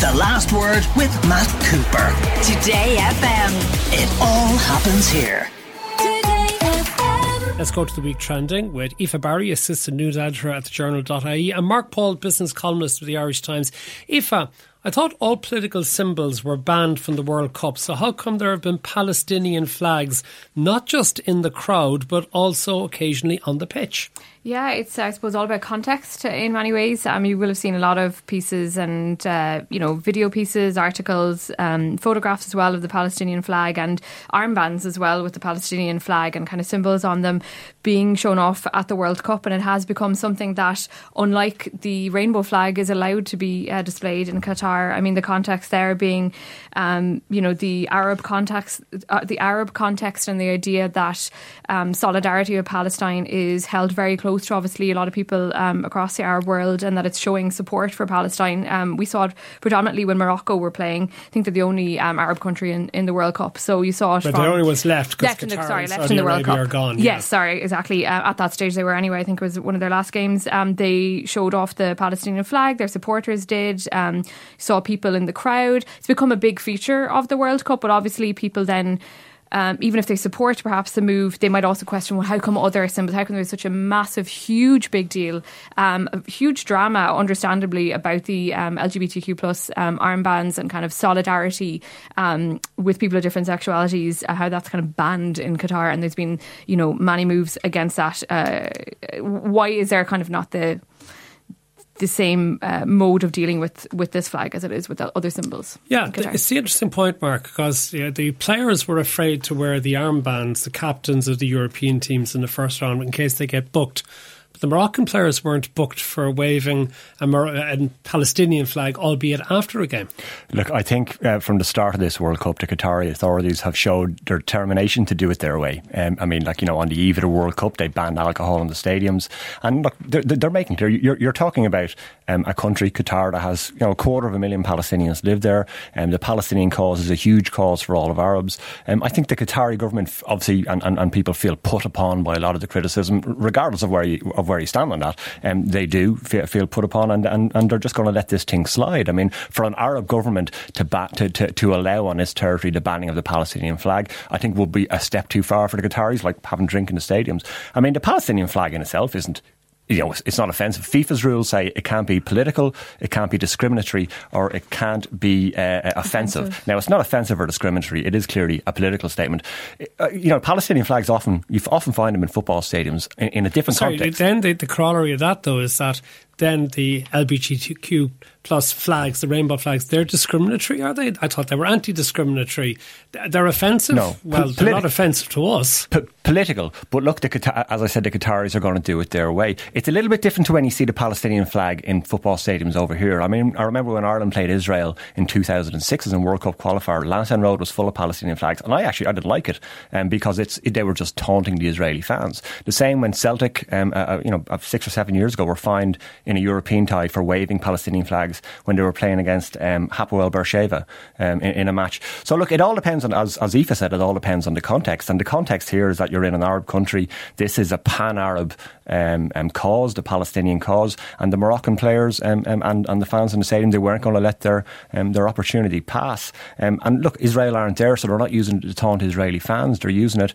The Last Word with Matt Cooper. Today FM. It all happens here. Let's go to the week trending with Aoife Barry, assistant news editor at the journal.ie, and Mark Paul, business columnist with the Irish Times. Aoife, I thought all political symbols were banned from the World Cup, so how come there have been Palestinian flags not just in the crowd but also occasionally on the pitch? Yeah, it's I suppose all about context in many ways. Um, you will have seen a lot of pieces and uh, you know video pieces, articles, um, photographs as well of the Palestinian flag and armbands as well with the Palestinian flag and kind of symbols on them being shown off at the World Cup, and it has become something that, unlike the rainbow flag, is allowed to be uh, displayed in Qatar. I mean, the context there being, um, you know, the Arab context, uh, the Arab context, and the idea that um, solidarity with Palestine is held very close to obviously a lot of people um, across the Arab world and that it's showing support for Palestine. Um, we saw it predominantly when Morocco were playing. I think they're the only um, Arab country in, in the World Cup. So you saw it. But the only ones left. Left in the, sorry, left in the World Cup. Gone, yes, yeah. sorry, exactly. Uh, at that stage they were anyway. I think it was one of their last games. Um, they showed off the Palestinian flag. Their supporters did. Um, saw people in the crowd. It's become a big feature of the World Cup. But obviously people then um, even if they support perhaps the move, they might also question, well, how come other symbols, how come there's such a massive, huge, big deal, um, huge drama, understandably, about the um, LGBTQ plus um, armbands and kind of solidarity um, with people of different sexualities, uh, how that's kind of banned in Qatar, and there's been, you know, many moves against that. Uh, why is there kind of not the the same uh, mode of dealing with, with this flag as it is with other symbols. Yeah, it's the interesting point, Mark, because yeah, the players were afraid to wear the armbands, the captains of the European teams in the first round, in case they get booked the Moroccan players weren't booked for waving a, Mor- a Palestinian flag, albeit after a game. Look, I think uh, from the start of this World Cup, the Qatari authorities have showed their determination to do it their way. Um, I mean, like, you know, on the eve of the World Cup, they banned alcohol in the stadiums. And look, they're, they're making clear. You're, you're talking about um, a country, Qatar, that has, you know, a quarter of a million Palestinians live there. And um, the Palestinian cause is a huge cause for all of Arabs. Um, I think the Qatari government, obviously, and, and, and people feel put upon by a lot of the criticism, regardless of where you, of where you stand on that. Um, they do feel, feel put upon, and, and, and they're just going to let this thing slide. I mean, for an Arab government to, ba- to, to, to allow on its territory the banning of the Palestinian flag, I think would be a step too far for the Qataris, like having drink in the stadiums. I mean, the Palestinian flag in itself isn't you know, it's not offensive. FIFA's rules say it can't be political, it can't be discriminatory, or it can't be uh, uh, offensive. offensive. Now, it's not offensive or discriminatory. It is clearly a political statement. Uh, you know, Palestinian flags often you often find them in football stadiums in, in a different Sorry, context. Then the, the corollary of that, though, is that then the LGBTQ plus flags, the rainbow flags, they're discriminatory, are they? I thought they were anti-discriminatory. They're offensive. No, well, P- they're not offensive to us. P- political, but look, the as I said, the Qataris are going to do it their way. It's a little bit different to when you see the Palestinian flag in football stadiums over here. I mean, I remember when Ireland played Israel in 2006 as a World Cup qualifier. Lansdowne Road was full of Palestinian flags, and I actually I didn't like it um, because it's it, they were just taunting the Israeli fans. The same when Celtic, um, uh, uh you know, six or seven years ago, were fined in a European tie for waving Palestinian flags when they were playing against um, Hapoel Beersheva um, in, in, a match. So look, it all depends on, as, as Aoife said, it all depends on the context. And the context here is that you're in an Arab country. This is a pan-Arab um, um, cause, the Palestinian cause, and the Moroccan players um, um, and, and the fans in the stadium, they weren't going to let their um, their opportunity pass. And look, Israel aren't there, so they're not using it to taunt Israeli fans. They're using it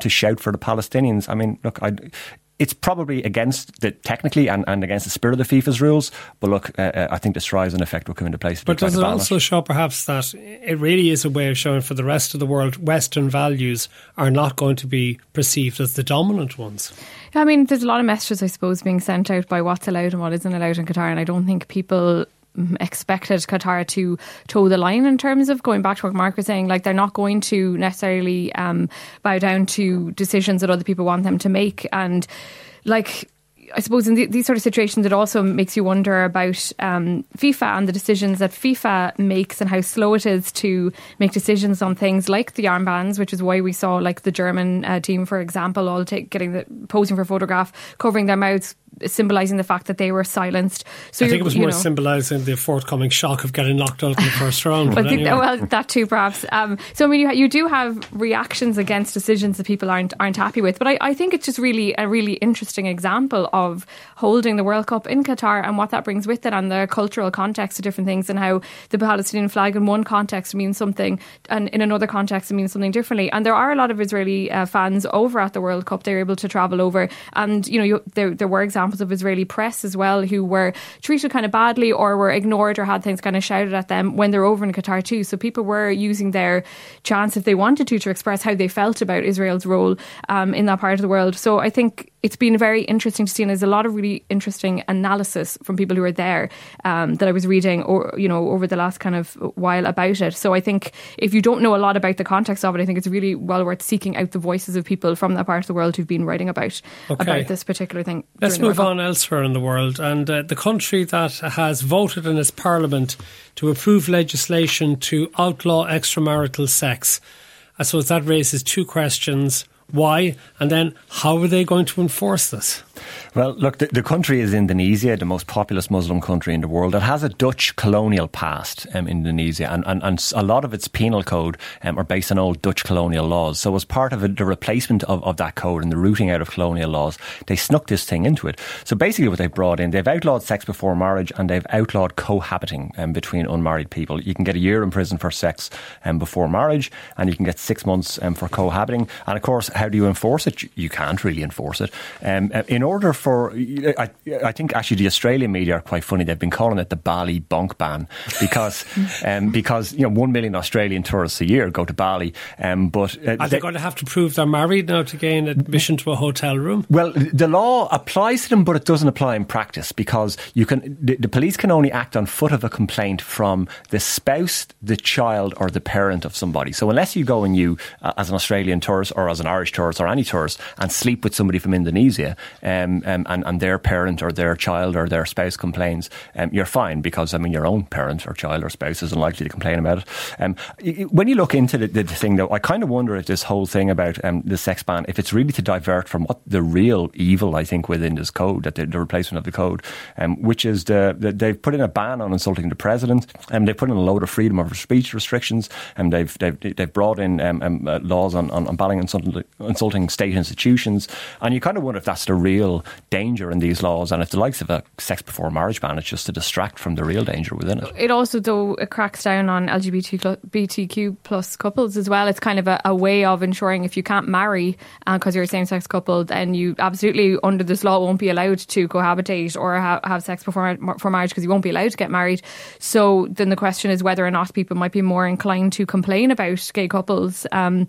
to shout for the Palestinians. I mean, look, I, it's probably against the technically and, and against the spirit of the FIFA's rules. But look, uh, uh I think the Streisand effect will come into place. But does it also show perhaps that it really is a way of showing for the rest of the world Western values are not going to be perceived as the dominant ones? I mean, there's a lot of messages, I suppose, being sent out by what's allowed and what isn't allowed in Qatar, and I don't think people expected Qatar to toe the line in terms of going back to what Mark was saying. Like they're not going to necessarily um, bow down to decisions that other people want them to make, and like I suppose in the, these sort of situations, it also makes you wonder about um, FIFA and the decisions that FIFA makes and how slow it is to make decisions on things like the armbands, which is why we saw like the German uh, team, for example, all take, getting the posing for a photograph, covering their mouths, symbolising the fact that they were silenced. So I think it was more know, symbolising the forthcoming shock of getting knocked out in the first round. but anyway. well, that too, perhaps. Um, so I mean, you, you do have reactions against decisions that people aren't aren't happy with, but I, I think it's just really a really interesting example of holding the World Cup in Qatar and what that brings with it, and the cultural context of different things, and how the Palestinian flag in one context means something, and in another context it means something differently. And there are a lot of Israeli uh, fans over at the World Cup; they're able to travel over, and you know, you, there there were examples of Israeli press as well who were treated kind of badly or were ignored or had things kind of shouted at them when they're over in Qatar too. So people were using their chance if they wanted to to express how they felt about Israel's role um, in that part of the world. So I think it's been very interesting to see, and there's a lot of really interesting analysis from people who are there um, that I was reading, or you know, over the last kind of while about it. So I think if you don't know a lot about the context of it, I think it's really well worth seeking out the voices of people from that part of the world who've been writing about okay. about this particular thing. Let's move on elsewhere in the world, and uh, the country that has voted in its parliament to approve legislation to outlaw extramarital sex. I suppose that raises two questions why, and then how are they going to enforce this? Well, look, the, the, country is Indonesia, the most populous Muslim country in the world. It has a Dutch colonial past, um, Indonesia, and, and, and a lot of its penal code um, are based on old Dutch colonial laws. So, as part of it, the replacement of, of that code and the rooting out of colonial laws, they snuck this thing into it. So, basically, what they've brought in, they've outlawed sex before marriage and they've outlawed cohabiting um, between unmarried people. You can get a year in prison for sex um, before marriage, and you can get six months um, for cohabiting. And of course, how do you enforce it? You can't really enforce it. Um, in order for, I, I, think actually the Australian media are quite funny. They've been calling it the Bali bunk ban because um, because you know one million Australian tourists a year go to Bali. Um, but uh, are they, they going to have to prove they're married now to gain admission to a hotel room? Well, the law applies to them, but it doesn't apply in practice because you can the, the police can only act on foot of a complaint from the spouse, the child, or the parent of somebody. So unless you go and you, uh, as an Australian tourist or as an Irish tourist or any tourist, and sleep with somebody from Indonesia, um, um, and, and their parent or their child or their spouse complains, um, you're fine because I mean your own parent or child or spouse is unlikely to complain about it. Um, when you look into the, the, thing, though, I kind of wonder if this whole thing about um, the sex ban, if it's really to divert from what the real evil I think within this code, that the, the replacement of the code, um, which is the, the, they've put in a ban on insulting the president, and they've put in a load of freedom of speech restrictions, and they've they've, they've brought in uh, laws on, on, on banning insulting, insulting state institutions, and you kind of wonder if that's the real danger in these laws, and if the likes of a sex before marriage ban, it's just to distract from the real danger within it. It also, though, it cracks down on LGBTQ plus couples as well. It's kind of a, a way of ensuring if you can't marry because uh, you're a same sex couple, then you absolutely under this law won't be allowed to cohabitate or ha- have sex before for marriage because you won't be allowed to get married. So then the question is whether or not people might be more inclined to complain about gay couples. Um,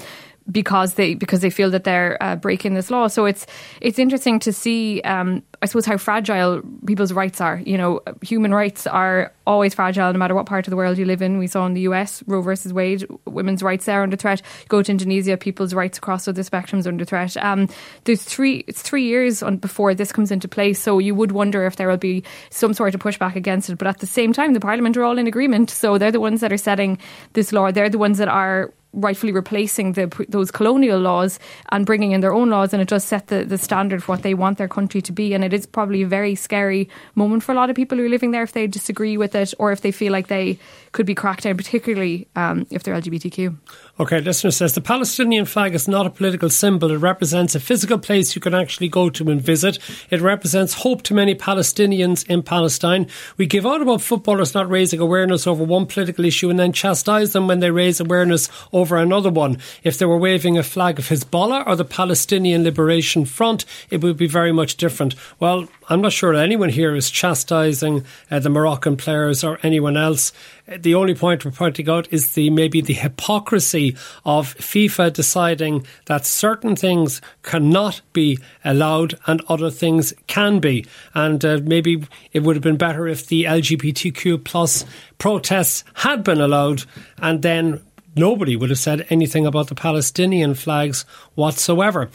because they because they feel that they're uh, breaking this law. So it's it's interesting to see, um, I suppose, how fragile people's rights are. You know, human rights are always fragile, no matter what part of the world you live in. We saw in the US, Roe versus Wade, women's rights there under threat. Go to Indonesia, people's rights across other spectrums under threat. Um, there's three it's three years on, before this comes into place, so you would wonder if there will be some sort of pushback against it. But at the same time, the Parliament are all in agreement, so they're the ones that are setting this law. They're the ones that are rightfully replacing the, those colonial laws and bringing in their own laws, and it does set the, the standard for what they want their country to be. And it is probably a very scary moment for a lot of people who are living there if they disagree with it or if they feel like they could be cracked down, particularly um, if they're LGBTQ. Okay, listener says the Palestinian flag is not a political symbol. It represents a physical place you can actually go to and visit. It represents hope to many Palestinians in Palestine. We give out about footballers not raising awareness over one political issue and then chastise them when they raise awareness over another one. If they were waving a flag of Hezbollah or the Palestinian Liberation Front, it would be very much different. Well, I'm not sure anyone here is chastising uh, the Moroccan players or anyone else. The only point we're pointing out is the maybe the hypocrisy of FIFA deciding that certain things cannot be allowed and other things can be. And uh, maybe it would have been better if the LGBTQ plus protests had been allowed and then nobody would have said anything about the Palestinian flags whatsoever.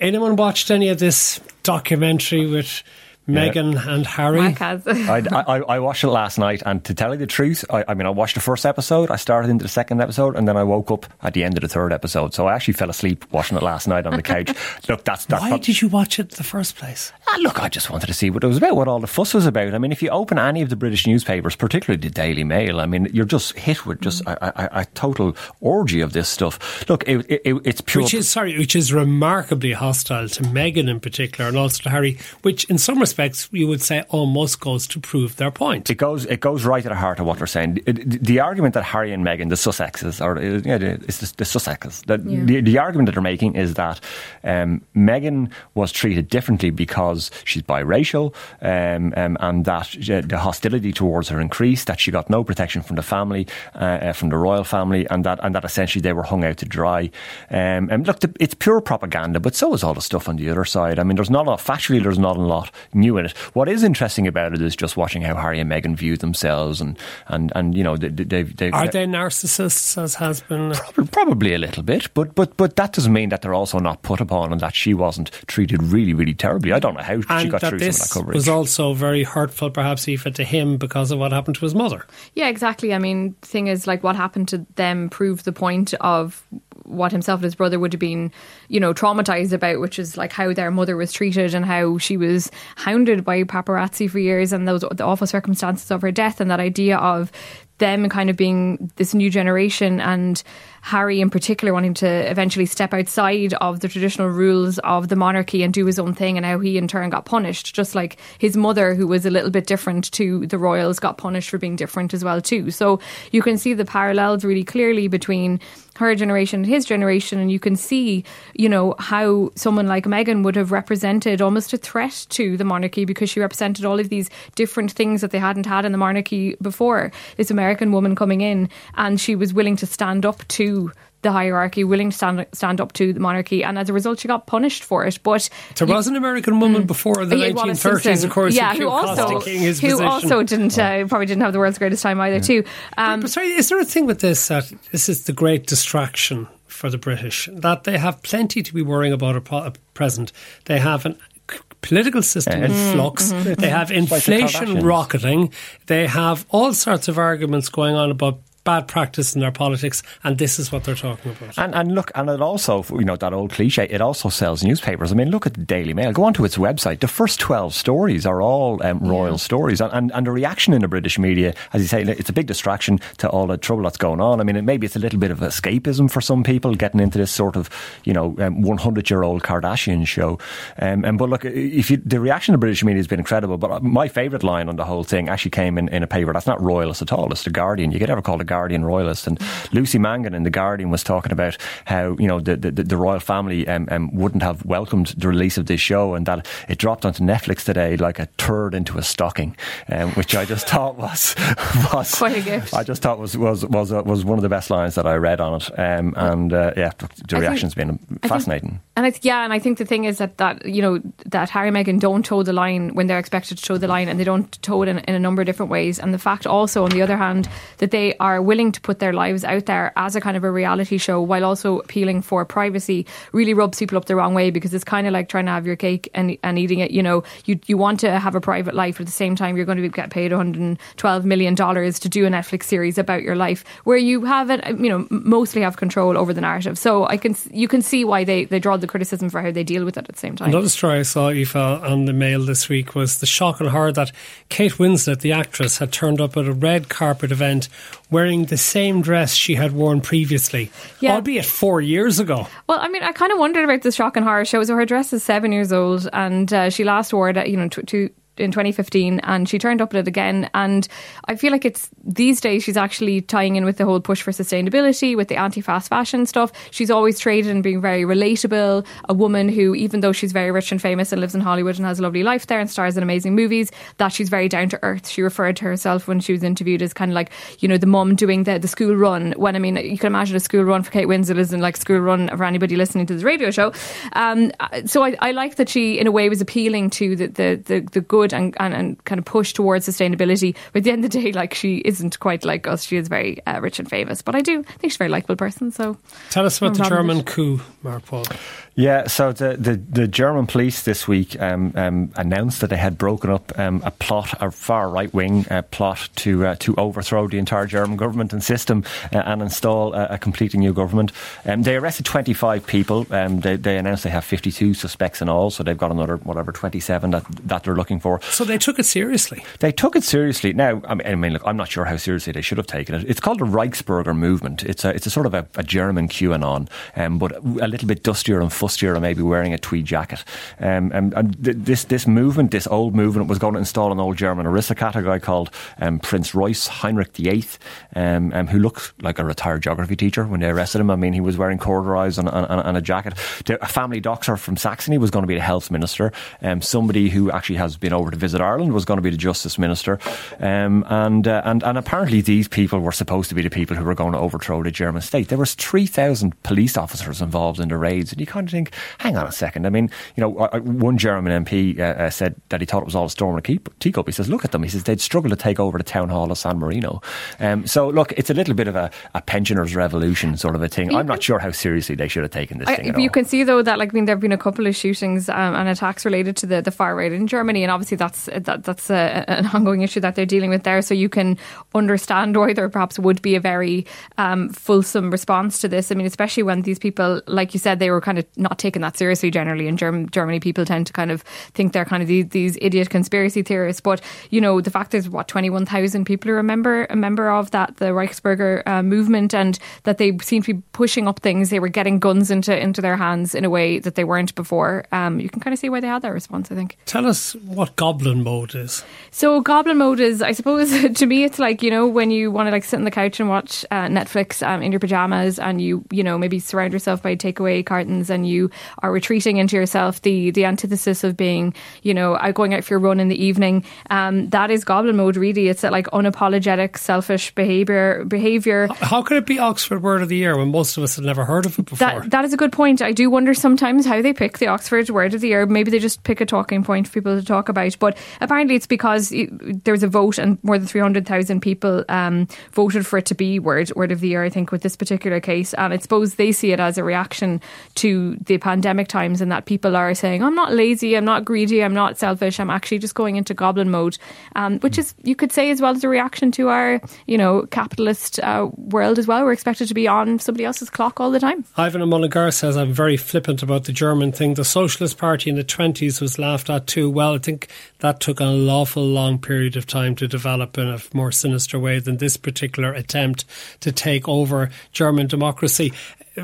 Anyone watched any of this documentary with Meghan and Harry. Mark has. I, I, I watched it last night, and to tell you the truth, I, I mean, I watched the first episode, I started into the second episode, and then I woke up at the end of the third episode. So I actually fell asleep watching it last night on the couch. look, that's that's Why prob- did you watch it in the first place? Ah, look, I just wanted to see what it was about, what all the fuss was about. I mean, if you open any of the British newspapers, particularly the Daily Mail, I mean, you're just hit with just a, a, a total orgy of this stuff. Look, it, it, it's pure. Which is sorry, which is remarkably hostile to Meghan in particular, and also to Harry. Which, in some respects, you would say almost goes to prove their point. It goes. It goes right to the heart of what they're saying. The, the, the argument that Harry and Meghan, the Sussexes, or yeah, the- it's the, the Sussexes. The, Yeah. the, the argument that they're making is that um, Meghan was treated differently because she's biracial, um, um, and that the hostility towards her increased. That she got no protection from the family, uh, uh, from the royal family, and that and that essentially they were hung out to dry. Um, and look, the, it's pure propaganda, but so is all the stuff on the other side. I mean, there's not a lot factually. There's not a lot new in it. What is interesting about it is just watching how Harry and Meghan view themselves, and and and you know they, they, they, Are they narcissists, as has been? Prob- Probably a little bit, but but but that doesn't mean that they're also not put upon and that she wasn't treated really really terribly. I don't know how she got that through some of this that coverage. was also very hurtful, perhaps even to him, because of what happened to his mother. Yeah, exactly. I mean, the thing is, like, what happened to them proved the point of what himself and his brother would have been, you know, traumatized about, which is like how their mother was treated and how she was hounded by paparazzi for years and those the awful circumstances of her death and that idea of them kind of being this new generation and Harry in particular wanting to eventually step outside of the traditional rules of the monarchy and do his own thing and how he in turn got punished just like his mother who was a little bit different to the royals got punished for being different as well too. So you can see the parallels really clearly between her generation and his generation and you can see you know how someone like Meghan would have represented almost a threat to the monarchy because she represented all of these different things that they hadn't had in the monarchy before. This American woman coming in and she was willing to stand up to the hierarchy willing to stand stand up to the monarchy and as a result she got punished for it but There you- was an American woman before the yeah, 1930s, of course, yeah, who, who also cost-ticking his who position. also didn't uh, probably didn't have the world's greatest time either too. Um, but sorry, is there a thing with this that this is the great distraction for the British that they have plenty to be worrying about at po- at present? They have an political system in flux. They have like the inflation rocketing. They have all sorts of arguments going on about bad practice in their politics, and this is what they're talking about. And, and look, and it also, you know, that old cliche, it also sells newspapers. I mean, look at the Daily Mail. Go onto its website. The first 12 stories are all um, royal stories. And, and, and the reaction in the British media, as you say, it's a big distraction to all the trouble that's going on. I mean, it, maybe it's a little bit of escapism for some people getting into this sort of, you know, 100 year old Kardashian show. Um, and But look, if you, the reaction of the British media has been incredible. But my favourite line on the whole thing actually came in, in a paper that's not royalist at all. It's The Guardian. You could ever call The Guardian royalist. And Lucy Mangan in The Guardian was talking about how, you know, the, the, the royal family um, um, wouldn't have welcomed the release of this show and that it dropped onto Netflix today like a turd into a stocking, um, which I just thought was, was Quite a gift. I just thought was, was, was, uh, was one of the best lines that I read on it. Um, and uh, yeah, the reaction's been think- fascinating. And I th- yeah, and I think the thing is that that you know that Harry and Meghan don't toe the line when they're expected to toe the line, and they don't toe it in, in a number of different ways. And the fact also, on the other hand, that they are willing to put their lives out there as a kind of a reality show while also appealing for privacy really rubs people up the wrong way because it's kind of like trying to have your cake and, and eating it. You know, you you want to have a private life, at the same time, you're going to get paid 112 million dollars to do a Netflix series about your life, where you have it, you know, mostly have control over the narrative. So I can you can see why they they draw the criticism for how they deal with it at the same time. Another story I saw, Aoife, on the mail this week was the shock and horror that Kate Winslet, the actress, had turned up at a red carpet event wearing the same dress she had worn previously, Yeah. albeit four years ago. Well, I mean, I kind of wondered about the shock and horror show. So her dress is seven years old, and uh, she last wore it, at, you know, to. to in 2015 and she turned up at it again. And I feel like it's these days she's actually tying in with the whole push for sustainability with the anti-fast fashion stuff. She's always traded in being very relatable. A woman who even though she's very rich and famous and lives in Hollywood and has a lovely life there and stars in amazing movies that she's very down to earth. She referred to herself when she was interviewed as kind of like you know the mom doing the, the school run when I mean you can imagine a school run for Kate Winslet isn't like school run for anybody listening to this radio show. Um, so I, I like that she in a way was appealing to the, the, the, the good promote and, and, and kind of push towards sustainability. But at the end of the day, like she isn't quite like us. She is very uh, rich and famous. But I do think she's a very likable person. So tell us about the German coup, Mark Paul. Yeah, so the, the, the German police this week um, um, announced that they had broken up um, a plot, a far right wing uh, plot to uh, to overthrow the entire German government and system uh, and install a, a, completely new government. Um, they arrested 25 people. Um, they, they, announced they have 52 suspects in all, so they've got another whatever 27 that that they're looking for. So they took it seriously. They took it seriously. Now, I mean, I mean look, I'm not sure how seriously they should have taken it. It's called the Reichsbürger movement. It's a it's a sort of a, a German QAnon, um, but a little bit dustier and fustier and maybe wearing a tweed jacket. Um, and, and th- this this movement, this old movement, was going to install an old German aristocrat, a guy called um, Prince Reuss Heinrich VIII, um, um, who looked like a retired geography teacher when they arrested him. I mean, he was wearing corduroys and, and, and a jacket. The, a family doctor from Saxony was going to be the health minister. Um, somebody who actually has been over to visit Ireland was going to be the justice minister. Um, and, uh, and and apparently these people were supposed to be the people who were going to overthrow the German state. There was three thousand police officers involved in the raids, and you kind of think, hang on a second. I mean, you know, one German MP uh, uh, said that he thought it was all a storm in a teacup. He says, look at them. He says they'd struggle to take over the town hall of San Marino. Um, so, look, it's a little bit of a, a, pensioners' revolution sort of a thing. I'm not sure how seriously they should have taken this I, thing. you all. can see, though, that like I mean, there have been a couple of shootings um, and attacks related to the, the far right in Germany, and obviously that's that, that's a, an ongoing issue that they're dealing with there. So you can understand why there perhaps would be a very um, fulsome response to this. I mean, especially when these people, like you said, they were kind of not taking that seriously generally in Germ- Germany. People tend to kind of think they're kind of these, these idiot conspiracy theorists. But, you know, the fact is, what, 21,000 people are a member, a member of that, the Reichsbürger uh, movement, and that they seem to be pushing up things. They were getting guns into, into their hands in a way that they weren't before. Um, you can kind of see why they had that response, I think. Tell us what goblin mode is. So, goblin mode is, I suppose, to me, it's like, you know, when you want to like sit on the couch and watch uh, Netflix um, in your pajamas and you, you know, maybe surround yourself by takeaway cartons and you are retreating into yourself, the the antithesis of being, you know, going out for a run in the evening. Um, that is goblin mode. Really, it's that like unapologetic, selfish behavior. Behavior. How could it be Oxford Word of the Year when most of us had never heard of it before? That, that is a good point. I do wonder sometimes how they pick the Oxford Word of the Year. Maybe they just pick a talking point for people to talk about. But apparently, it's because there was a vote and more than three hundred thousand people um, voted for it to be Word Word of the Year. I think with this particular case, and I suppose they see it as a reaction to the pandemic times and that people are saying, I'm not lazy, I'm not greedy, I'm not selfish, I'm actually just going into goblin mode, um, which is, you could say, as well as a reaction to our, you know, capitalist uh, world as well. We're expected to be on somebody else's clock all the time. Ivan Mullingar says, I'm very flippant about the German thing. The Socialist Party in the 20s was laughed at too. Well, I think that took an awful long period of time to develop in a more sinister way than this particular attempt to take over German democracy.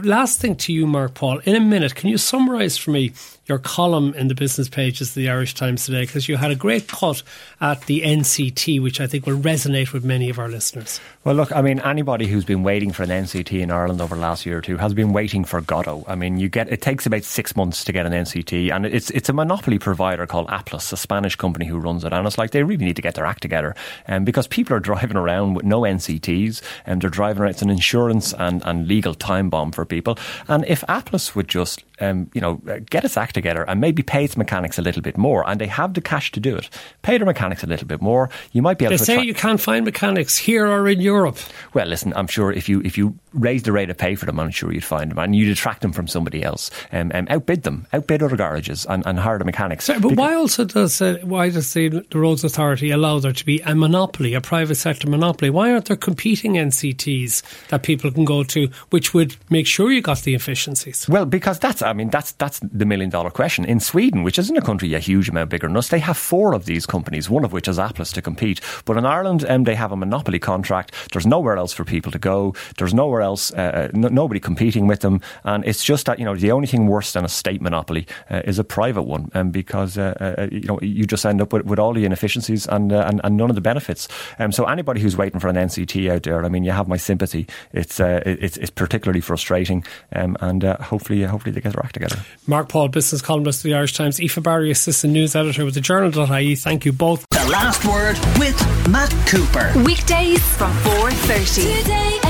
Last thing to you, Mark Paul. In a minute, can you summarise for me your column in the business pages of the Irish Times today because you had a great cut at the NCT, which I think will resonate with many of our listeners. Well, look, I mean, anybody who's been waiting for an NCT in Ireland over the last year or two has been waiting for Godot. I mean, you get it takes about six months to get an NCT, and it's it's a monopoly provider called Applus, a Spanish company who runs it, and it's like they really need to get their act together, um, because people are driving around with no NCTs, and they're driving around. It's an insurance and, and legal time bomb for people, and if Applus would just um, you know, get its act together and maybe pay its mechanics a little bit more. And they have the cash to do it. Pay their mechanics a little bit more. You might be able they to. say you can't find mechanics here or in Europe. Well, listen, I'm sure if you if you raise the rate of pay for them, I'm sure you'd find them and you'd attract them from somebody else. Um, um, outbid them, outbid other garages and, and hire the mechanics. Sorry, but why also does uh, why does the, the Roads Authority allow there to be a monopoly, a private sector monopoly? Why aren't there competing NCTs that people can go to, which would make sure you got the efficiencies? Well, because that's I mean that's that's the million dollar question. In Sweden, which isn't a country a huge amount bigger than us, they have four of these companies, one of which is Applus to compete. But in Ireland, um, they have a monopoly contract. There's nowhere else for people to go. There's nowhere else, uh, uh n- nobody competing with them. And it's just that, you know, the only thing worse than a state monopoly uh, is a private one. Um, because, uh, uh, uh, you know, you just end up with, with all the inefficiencies and, and, and, none of the benefits. Um, so anybody who's waiting for an NCT out there, I mean, you have my sympathy. It's, it's, it's particularly frustrating. Um, and hopefully, hopefully they get their act together. Mark Paul, business columnist of the Irish Times, Aoife Barry, assistant news editor with the journal.ie. Thank you both. The last word with Matt Cooper. Weekdays from 4.30. Today